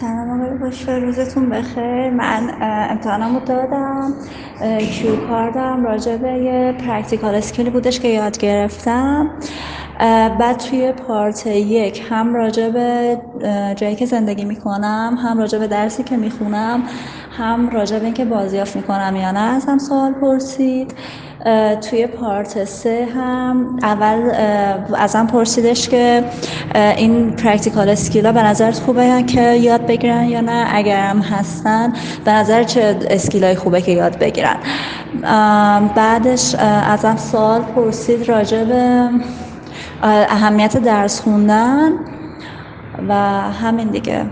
سلام آقای روزتون بخیر. من امتحانمو دادم. cue card م راجع به یه practical skill ی بودش که یاد گرفتم. بعد توی part یک هم راجع به جایی که زندگی می‌کنم هم راجع به درسی که می‌خونم هم راجع به اینکه بازیافت می‌کنم یا نه ازم سوال پرسید. توی part سه هم اول ازم پرسیدش که این practical skill ا به نظرت خوبه که یاد بگیرن یا نه؟ اگرم هستن به نظر چه skill ای خوبه که یاد بگیرن؟ بعدش ازم سوال پرسید راجع به اهمیت درس خوندن و همین دیگه.